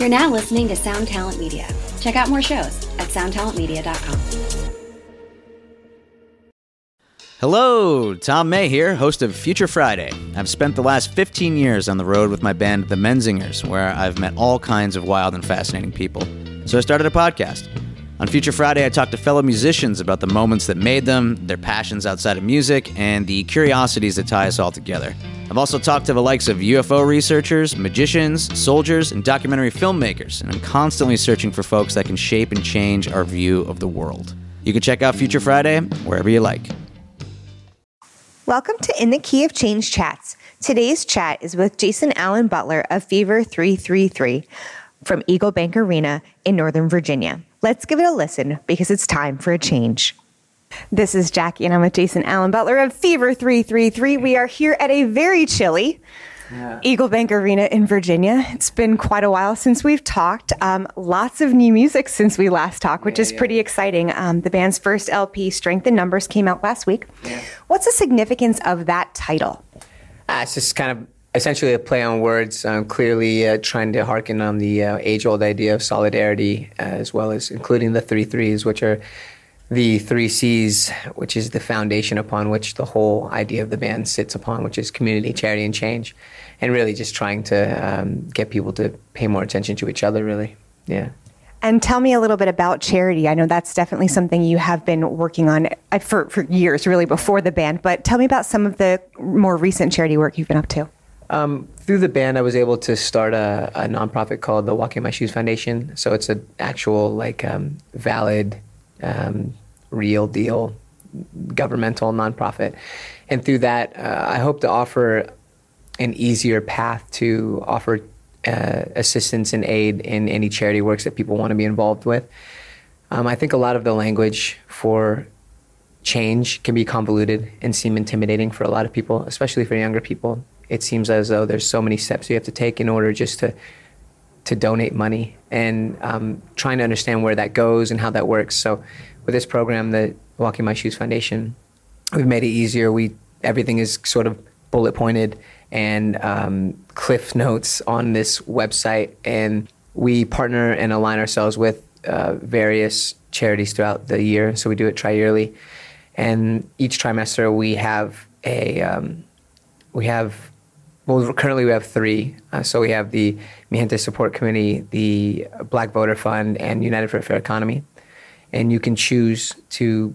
You're now listening to Sound Talent Media. Check out more shows at soundtalentmedia.com. Hello, Tom May here, host of Future Friday. I've spent the last 15 years on the road with my band, The Menzingers, where I've met all kinds of wild and fascinating people. So I started a podcast. On Future Friday, I talk to fellow musicians about the moments that made them, their passions outside of music, and the curiosities that tie us all together. I've also talked to the likes of UFO researchers, magicians, soldiers, and documentary filmmakers, and I'm constantly searching for folks that can shape and change our view of the world. You can check out Future Friday wherever you like. Welcome to In the Key of Change Chats. Today's chat is with Jason Allen Butler of Fever 333 from Eagle Bank Arena in Northern Virginia. Let's give it a listen because it's time for a change. This is Jackie, and I'm with Jason Allen Butler of Fever 333. We are here at a very chilly yeah. Eagle Bank Arena in Virginia. It's been quite a while since we've talked. Um, lots of new music since we last talked, which yeah, is yeah. pretty exciting. Um, the band's first LP, Strength in Numbers, came out last week. What's the significance of that title? Uh, it's just kind of essentially a play on words, um, clearly uh, trying to harken on the uh, age old idea of solidarity, uh, as well as including the three threes, which are the three C's, which is the foundation upon which the whole idea of the band sits upon, which is community, charity, and change. And really just trying to um, get people to pay more attention to each other, really. Yeah. And tell me a little bit about charity. I know that's definitely something you have been working on uh, for, for years, really, before the band. But tell me about some of the more recent charity work you've been up to. Um, through the band, I was able to start a, a nonprofit called the Walking My Shoes Foundation. So it's an actual, like, um, valid, um, real deal governmental nonprofit. And through that, uh, I hope to offer an easier path to offer uh, assistance and aid in any charity works that people want to be involved with. Um, I think a lot of the language for change can be convoluted and seem intimidating for a lot of people, especially for younger people it seems as though there's so many steps you have to take in order just to to donate money and um, trying to understand where that goes and how that works. So with this program, the Walking My Shoes Foundation, we've made it easier. We everything is sort of bullet pointed and um, cliff notes on this website, and we partner and align ourselves with uh, various charities throughout the year. So we do it tri-yearly, and each trimester we have a um, we have well, currently we have three. Uh, so we have the Mijente Support Committee, the Black Voter Fund, and United for a Fair Economy. And you can choose to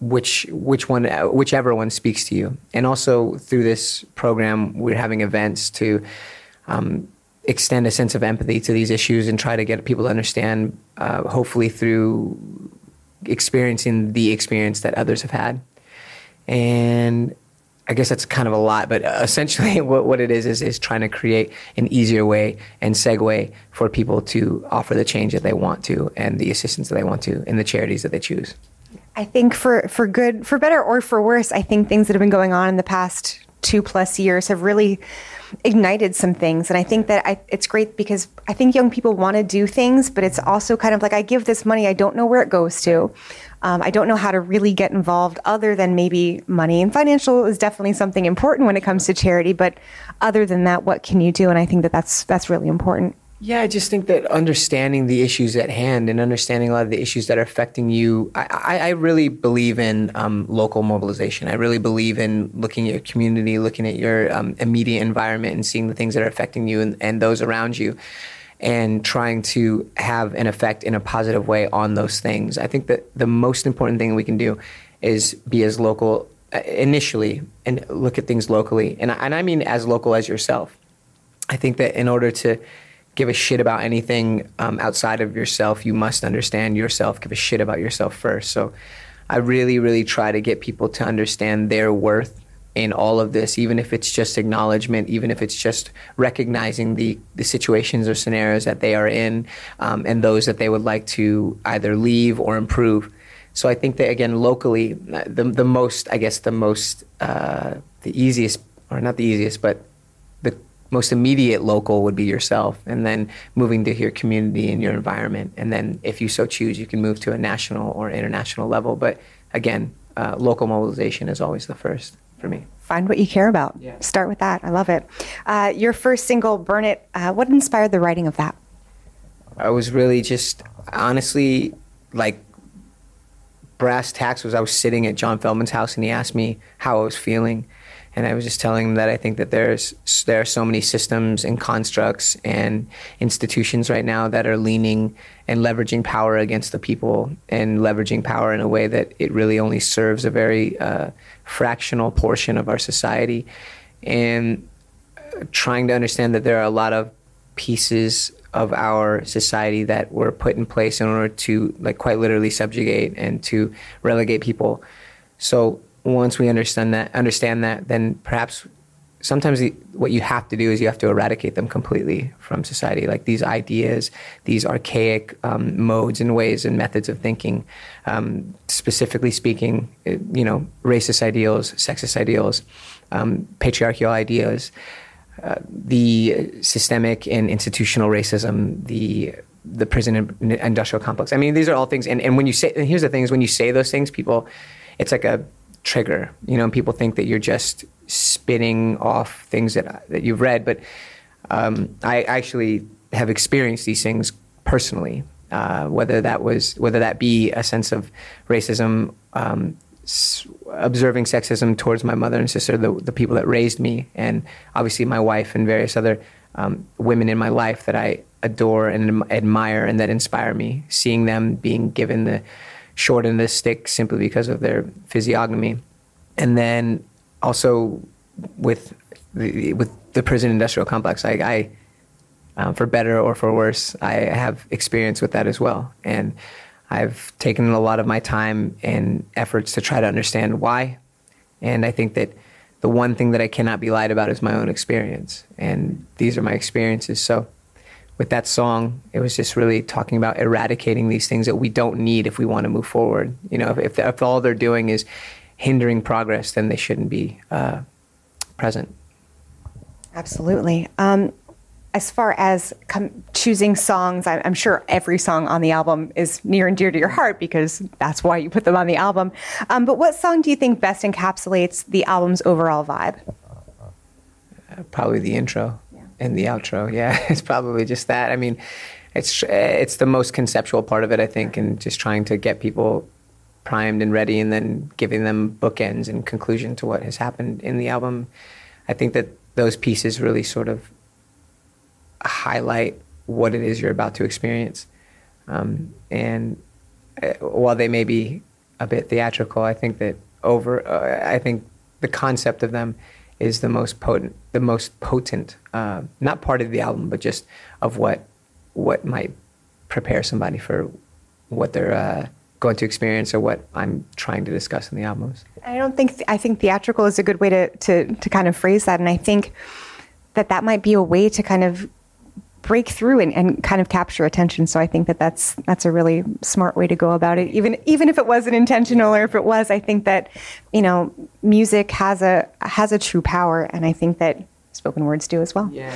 which which one whichever one speaks to you. And also through this program, we're having events to um, extend a sense of empathy to these issues and try to get people to understand. Uh, hopefully through experiencing the experience that others have had. And I guess that's kind of a lot, but uh, essentially what, what it is, is is trying to create an easier way and segue for people to offer the change that they want to and the assistance that they want to in the charities that they choose. I think for, for good, for better or for worse, I think things that have been going on in the past two plus years have really ignited some things. And I think that I, it's great because I think young people want to do things, but it's also kind of like I give this money, I don't know where it goes to. Um, I don't know how to really get involved other than maybe money and financial is definitely something important when it comes to charity. But other than that, what can you do? And I think that that's that's really important. Yeah, I just think that understanding the issues at hand and understanding a lot of the issues that are affecting you, I, I, really believe in um, local mobilization. I really believe in looking at your community, looking at your um, immediate environment, and seeing the things that are affecting you and, and those around you and trying to have an effect in a positive way on those things. I think that the most important thing we can do is be as local uh, initially and look at things locally. And, and I mean as local as yourself. I think that in order to give a shit about anything um, outside of yourself, you must understand yourself, give a shit about yourself first. So I really, really try to get people to understand their worth in all of this, even if it's just acknowledgement, even if it's just recognizing the, the situations or scenarios that they are in um, and those that they would like to either leave or improve. So I think that, again, locally, the, the most, I guess, the most, uh, the easiest, or not the easiest, but the most immediate local would be yourself, and then moving to your community and your environment. And then, if you so choose, you can move to a national or international level. But again, uh, local mobilization is always the first for me. Find what you care about. Yeah. Start with that. I love it. Uh, your first single, Burn It, uh, what inspired the writing of that? I was really just honestly like brass tacks was I was sitting at John Feldmann's house and he asked me how I was feeling. And I was just telling him that I think that there's there are so many systems and constructs and institutions right now that are leaning and leveraging power against the people and leveraging power in a way that it really only serves a very uh, fractional portion of our society. And trying to understand that there are a lot of pieces of our society that were put in place in order to like quite literally subjugate and to relegate people. So once we understand that, understand that, then perhaps sometimes the, what you have to do is you have to eradicate them completely from society. Like these ideas, these archaic um, modes and ways and methods of thinking, um, specifically speaking, uh, you know, racist ideals, sexist ideals, um, patriarchal ideas, uh, the systemic and institutional racism, the the prison industrial complex. I mean, these are all things. And, and when you say, and here's the thing: is when you say those things, people, it's like a trigger, you know, and people think that you're just spitting off things that that you've read, but um, I actually have experienced these things personally. Uh, whether that was whether that be a sense of racism, um, s- observing sexism towards my mother and sister, the, the people that raised me, and obviously my wife and various other um, women in my life that I adore and admire and that inspire me. Seeing them being given the short the stick simply because of their physiognomy, and then also with the, with the prison industrial complex, I, I um, for better or for worse, I have experience with that as well, and I've taken a lot of my time and efforts to try to understand why, and I think that the one thing that I cannot be lied about is my own experience, and these are my experiences. So with that song, it was just really talking about eradicating these things that we don't need if we want to move forward. You know, if, if, if all they're doing is hindering progress, then they shouldn't be uh, present. Absolutely. Um, as far as com- choosing songs, I- I'm sure every song on the album is near and dear to your heart because that's why you put them on the album. Um, but what song do you think best encapsulates the album's overall vibe? Uh, probably the intro and the outro. Yeah, it's probably just that. I mean, it's it's the most conceptual part of it, I think, and just trying to get people primed and ready, and then giving them bookends and conclusion to what has happened in the album. I think that those pieces really sort of highlight what it is you're about to experience. Um, and uh, while they may be a bit theatrical, I think that over, uh, I think the concept of them is the most potent, the most potent, uh, not part of the album, but just of what what might prepare somebody for what they're uh, going to experience or what I'm trying to discuss in the albums. I don't think th- I think theatrical is a good way to, to to kind of phrase that, and I think that that might be a way to kind of break through and, and kind of capture attention. So I think that that's that's a really smart way to go about it. Even even if it wasn't intentional or if it was, I think that you know music has a has a true power, and I think that spoken words do as well. Yeah.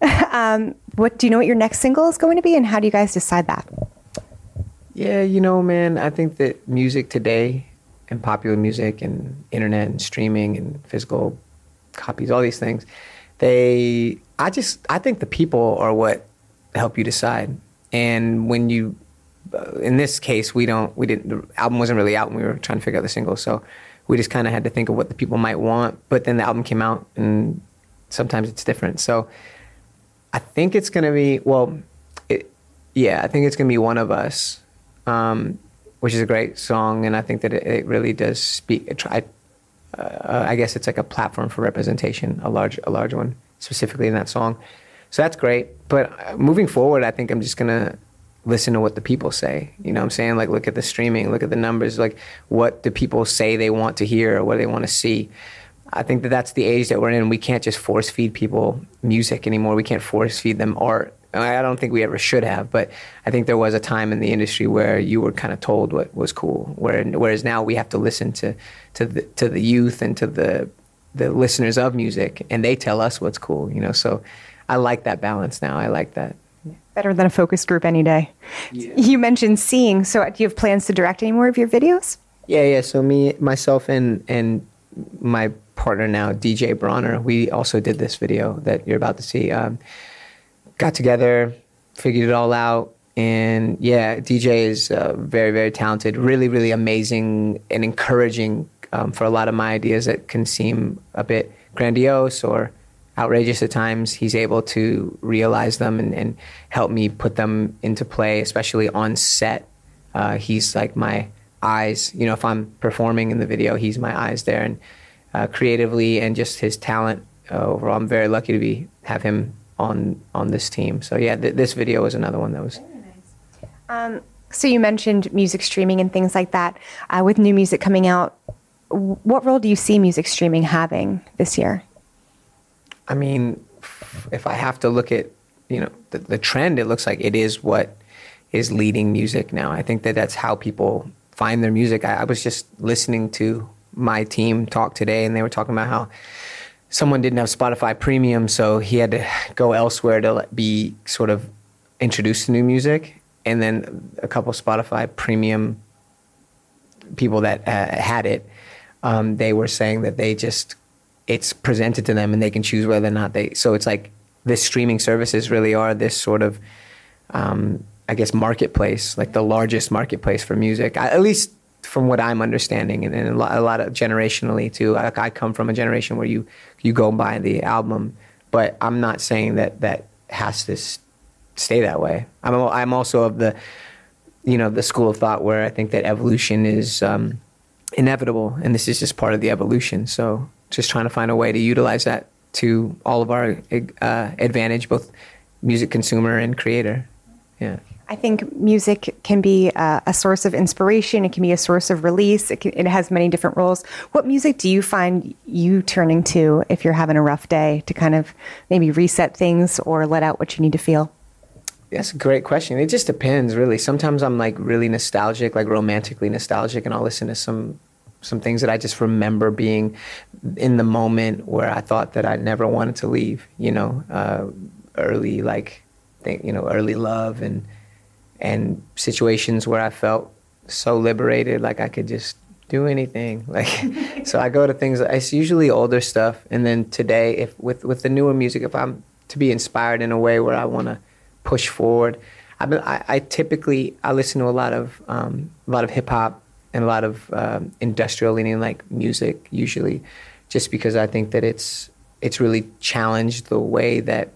um, what do you know what your next single is going to be, and how do you guys decide that? Yeah, you know, man, I think that music today and popular music and internet and streaming and physical copies, all these things, they, I just, I think the people are what help you decide. And when you, uh, in this case, we don't, we didn't, the album wasn't really out when we were trying to figure out the single. So we just kind of had to think of what the people might want. But then the album came out and sometimes it's different. So I think it's going to be, well, it, yeah, I think it's going to be One of Us um, which is a great song, and I think that it, it really does speak. Try, uh, I guess it's like a platform for representation, a large, a large one, specifically in that song. So that's great. But uh, moving forward, I think I'm just gonna listen to what the people say. You know what I'm saying? Like look at the streaming, look at the numbers, like what do people say they want to hear or what do they want to see. I think that that's the age that we're in. We can't just force feed people music anymore. We can't force feed them art. I don't think we ever should have, but I think there was a time in the industry where you were kind of told what was cool. Where, whereas now we have to listen to to the to the youth and to the the listeners of music, and they tell us what's cool. You know, so I like that balance now. I like that. Better than a focus group any day. You mentioned seeing, so do you have plans to direct any more of your videos? Yeah, yeah. So me, myself, and and my partner now, DJ Bronner, we also did this video that you're about to see. Um, got together, figured it all out, and yeah, DJ is uh, very, very talented, really, really amazing and encouraging um, for a lot of my ideas that can seem a bit grandiose or outrageous at times. He's able to realize them and, and help me put them into play, especially on set. Uh, he's like my eyes. You know, if I'm performing in the video, he's my eyes there. And uh, creatively and just his talent uh, overall, I'm very lucky to be have him on on this team. So yeah, th- this video was another one that was um, so you mentioned music streaming and things like that. Uh, with new music coming out, what role do you see music streaming having this year? I mean, if I have to look at you know the, the trend, it looks like it is what is leading music now. I think that that's how people find their music. I, I was just listening to my team talk today, and they were talking about how someone didn't have Spotify Premium, so he had to go elsewhere to be sort of introduced to new music and then a couple Spotify premium people that uh, had it, um, they were saying that they just it's presented to them and they can choose whether or not they. So it's like the streaming services really are this sort of, um, I guess, marketplace, like the largest marketplace for music, at least from what I'm understanding, and, and a, lot, a, lot, of generationally too. Like I come from a generation where you you go buy the album, but I'm not saying that that has to stay that way. I'm I'm also of the you know the school of thought where I think that evolution is um, inevitable, and this is just part of the evolution. So just trying to find a way to utilize that to all of our uh, advantage, both music consumer and creator. Yeah. I think music can be uh, a source of inspiration. It can be a source of release. It, can, it, has many different roles. What music do you find you turning to if you're having a rough day to kind of maybe reset things or let out what you need to feel? That's a great question. It just depends, really. Sometimes I'm like really nostalgic, like romantically nostalgic, and I'll listen to some some things that I just remember being in the moment where I thought that I never wanted to leave. You know, uh, early like, you know, early love and and situations where I felt so liberated, like I could just do anything. Like, so I go to things. It's usually older stuff, and then today, if with with the newer music, if I'm to be inspired in a way where I want to push forward. I've been, I, I typically I listen to a lot of um, a lot of hip hop and a lot of um, industrial leaning like music usually, just because I think that it's it's really challenged the way that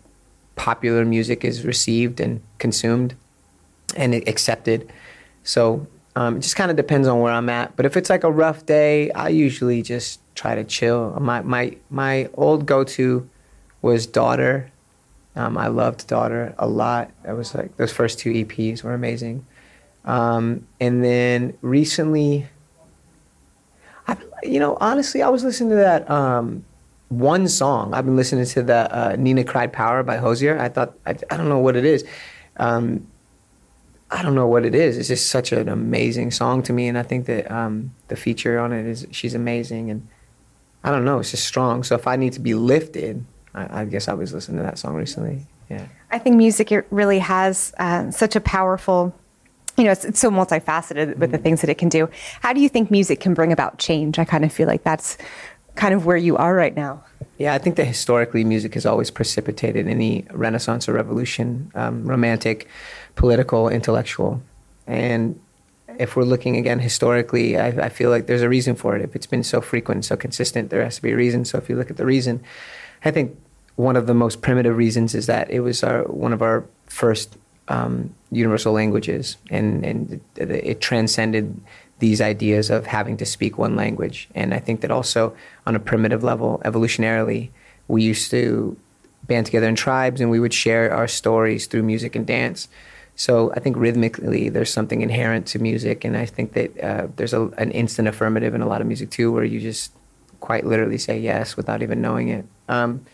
popular music is received and consumed and accepted. So um, it just kind of depends on where I'm at. But if it's like a rough day, I usually just try to chill. My my my old go to was Daughter um, I loved Daughter a lot. That was like those first two EPs were amazing. Um, and then recently, I, you know, honestly, I was listening to that um, one song. I've been listening to the uh, Nina Cried Power by Hozier. I thought, I, I don't know what it is. Um, I don't know what it is. It's just such an amazing song to me. And I think that um, the feature on it is, she's amazing. And I don't know, it's just strong. So if I need to be lifted, I, I, guess I was listening to that song recently. Yeah. I think music it really has uh, such a powerful, you know, it's, it's so multifaceted with mm-hmm. the things that it can do. How do you think music can bring about change? I kind of feel like that's kind of where you are right now. Yeah, I think that historically music has always precipitated any renaissance or revolution, um, romantic, political, intellectual. And if we're looking again historically, I, I, feel like there's a reason for it. If it's been so frequent, so consistent, there has to be a reason. So if you look at the reason, I think one of the most primitive reasons is that it was our, one of our first um, universal languages, and, and it, it, transcended these ideas of having to speak one language. And I think that also, on a primitive level, evolutionarily, we used to band together in tribes and we would share our stories through music and dance. So I think rhythmically, there's something inherent to music, and I think that uh, there's a, an instant affirmative in a lot of music too, where you just quite literally say yes without even knowing it. Um,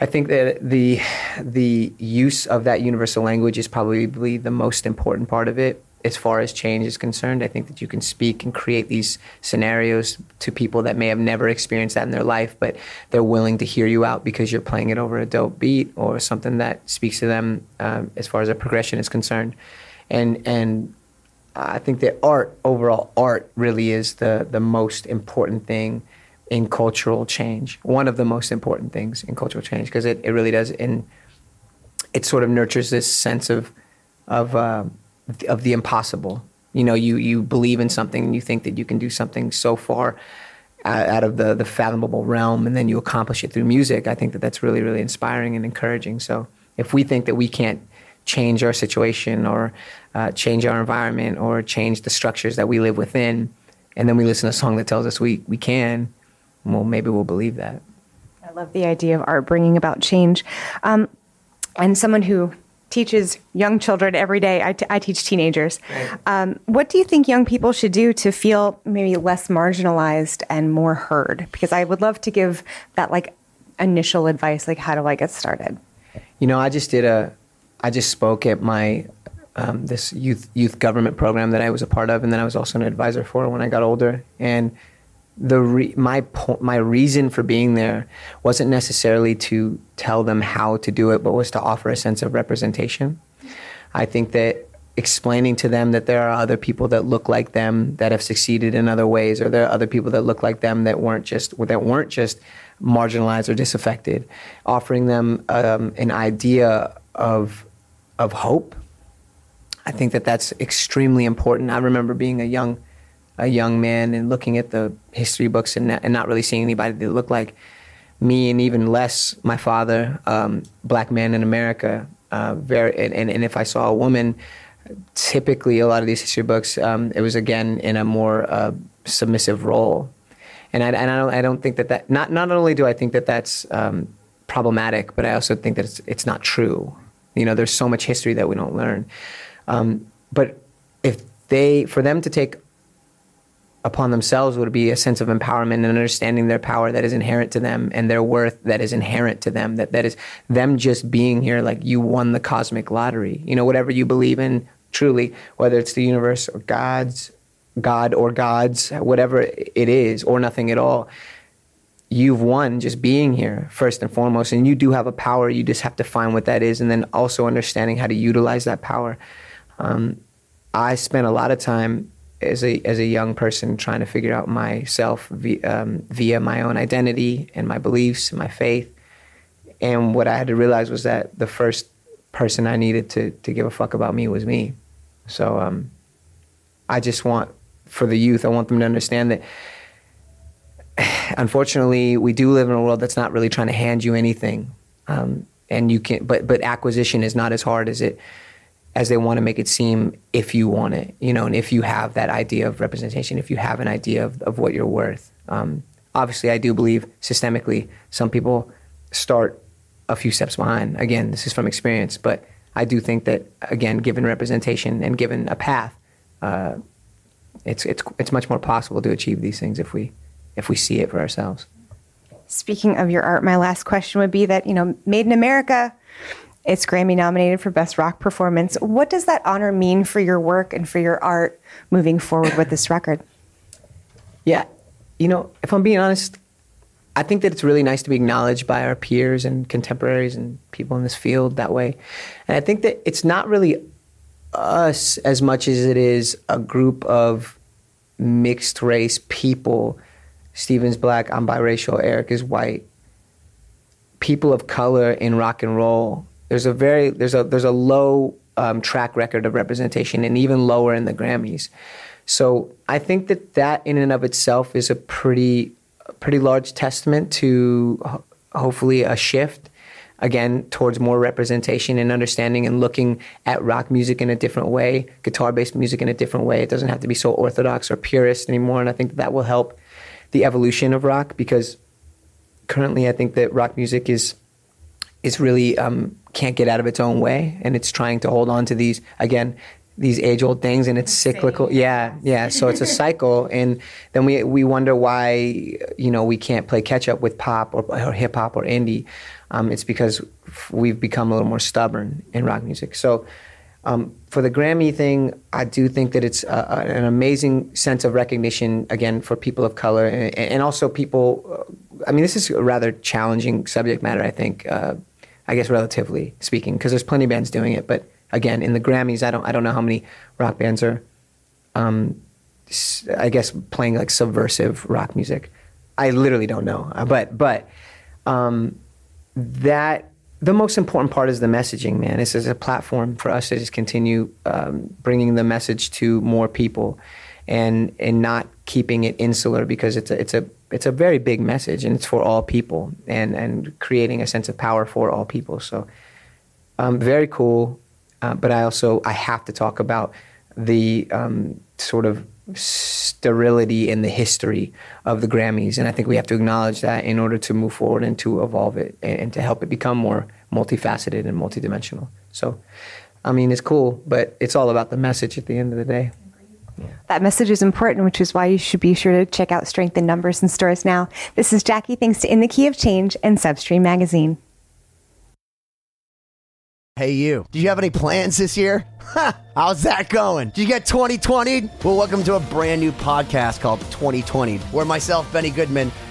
I think that the the use of that universal language is probably the most important part of it as far as change is concerned. I think that you can speak and create these scenarios to people that may have never experienced that in their life, but they're willing to hear you out because you're playing it over a dope beat or something that speaks to them um, as far as a progression is concerned. And and I think that art, overall art, really is the the most important thing in cultural change. One of the most important things in cultural change because it, it really does. And it sort of nurtures this sense of of uh, of the impossible. You know, you you believe in something and you think that you can do something so far out of the the fathomable realm, and then you accomplish it through music. I think that that's really really inspiring and encouraging. So if we think that we can't change our situation or uh, change our environment or change the structures that we live within, and then we listen to a song that tells us we we can, well, maybe we'll believe that. I love the idea of art bringing about change. Um, and someone who teaches young children every day, I, t- I teach teenagers. Um, what do you think young people should do to feel maybe less marginalized and more heard? Because I would love to give that like initial advice, like how do I get started? You know, I just did a, I just spoke at my um, this youth youth government program that I was a part of, and then I was also an advisor for when I got older. And the re- my po- my reason for being there wasn't necessarily to tell them how to do it, but was to offer a sense of representation. I think that explaining to them that there are other people that look like them that have succeeded in other ways, or there are other people that look like them that weren't just that weren't just marginalized or disaffected, offering them um, an idea of of hope. I think that that's extremely important. I remember being a young a young man and looking at the history books and, and not really seeing anybody that looked like me and even less my father, um, black man in America. Uh, very, and, and if I saw a woman, typically a lot of these history books, um, it was again in a more uh, submissive role. And I, and I don't, I don't think that that, not, not only do I think that that's um, problematic, but I also think that it's, it's not true. You know, there's so much history that we don't learn. Um, but if they, for them to take upon themselves would be a sense of empowerment and understanding their power that is inherent to them and their worth that is inherent to them that that is them just being here like you won the cosmic lottery. You know whatever you believe in truly whether it's the universe or god's god or gods whatever it is or nothing at all you've won just being here first and foremost. And you do have a power. You just have to find what that is and then also understanding how to utilize that power. Um, i spent a lot of time as a as a young person trying to figure out myself via, um, via my own identity and my beliefs and my faith. And what I had to realize was that the first person I needed to to give a fuck about me was me. So um, I just want for the youth, I want them to understand that. Unfortunately, we do live in a world that's not really trying to hand you anything, um, and you can. But but acquisition is not as hard as it as they want to make it seem if you want it, you know, and if you have that idea of representation, if you have an idea of, of what you're worth. Um, obviously, I do believe systemically some people start a few steps behind. Again, this is from experience, but I do think that, again, given representation and given a path, uh, it's, it's, it's much more possible to achieve these things if we, if we see it for ourselves. Speaking of your art, my last question would be that, you know, Made in America, it's Grammy nominated for Best Rock Performance. What does that honor mean for your work and for your art moving forward with this record? Yeah, you know, if I'm being honest, I think that it's really nice to be acknowledged by our peers and contemporaries and people in this field that way. And I think that it's not really us as much as it is a group of mixed race people. Stephen's black, I'm biracial, Aric is white. People of color in rock and roll there's a very there's a there's a low um, track record of representation and even lower in the Grammys. So I think that that in and of itself is a pretty pretty large testament to ho- hopefully a shift again towards more representation and understanding and looking at rock music in a different way, guitar based music in a different way. It doesn't have to be so orthodox or purist anymore. And I think that, that will help the evolution of rock because currently I think that rock music is is really um, can't get out of its own way, and it's trying to hold on to these again these age old things, and it's cyclical. Yeah, yeah. So it's a cycle, and then we we wonder why you know we can't play catch up with pop or, or hip hop or indie. Um, it's because we've become a little more stubborn in rock music. So. Um, for the Grammy thing, I do think that it's a, an amazing sense of recognition again for people of color and, and also people. Uh, I mean, this is a rather challenging subject matter. I think uh, I guess relatively speaking, because there's plenty of bands doing it. But again, in the Grammys, I don't I don't know how many rock bands are, um, I guess playing like subversive rock music. I literally don't know. Uh, but but um, that the most important part is the messaging, man. This is a platform for us to just continue um, bringing the message to more people, and and not keeping it insular because it's a it's a it's a very big message and it's for all people and and creating a sense of power for all people. So, um, very cool. Uh, but I also I have to talk about the um, sort of sterility in the history of the Grammys. And I think we have to acknowledge that in order to move forward and to evolve it and, and to help it become more multifaceted and multidimensional. So, I mean, it's cool, but it's all about the message at the end of the day. That message is important, which is why you should be sure to check out Strength in Numbers in stores now. This is Jackie, thanks to In the Key of Change and Substream Magazine. Hey, you. Do you have any plans this year? How's that going? Did you get 2020? Well, welcome to a brand new podcast called 2020, where myself, Benny Goodman,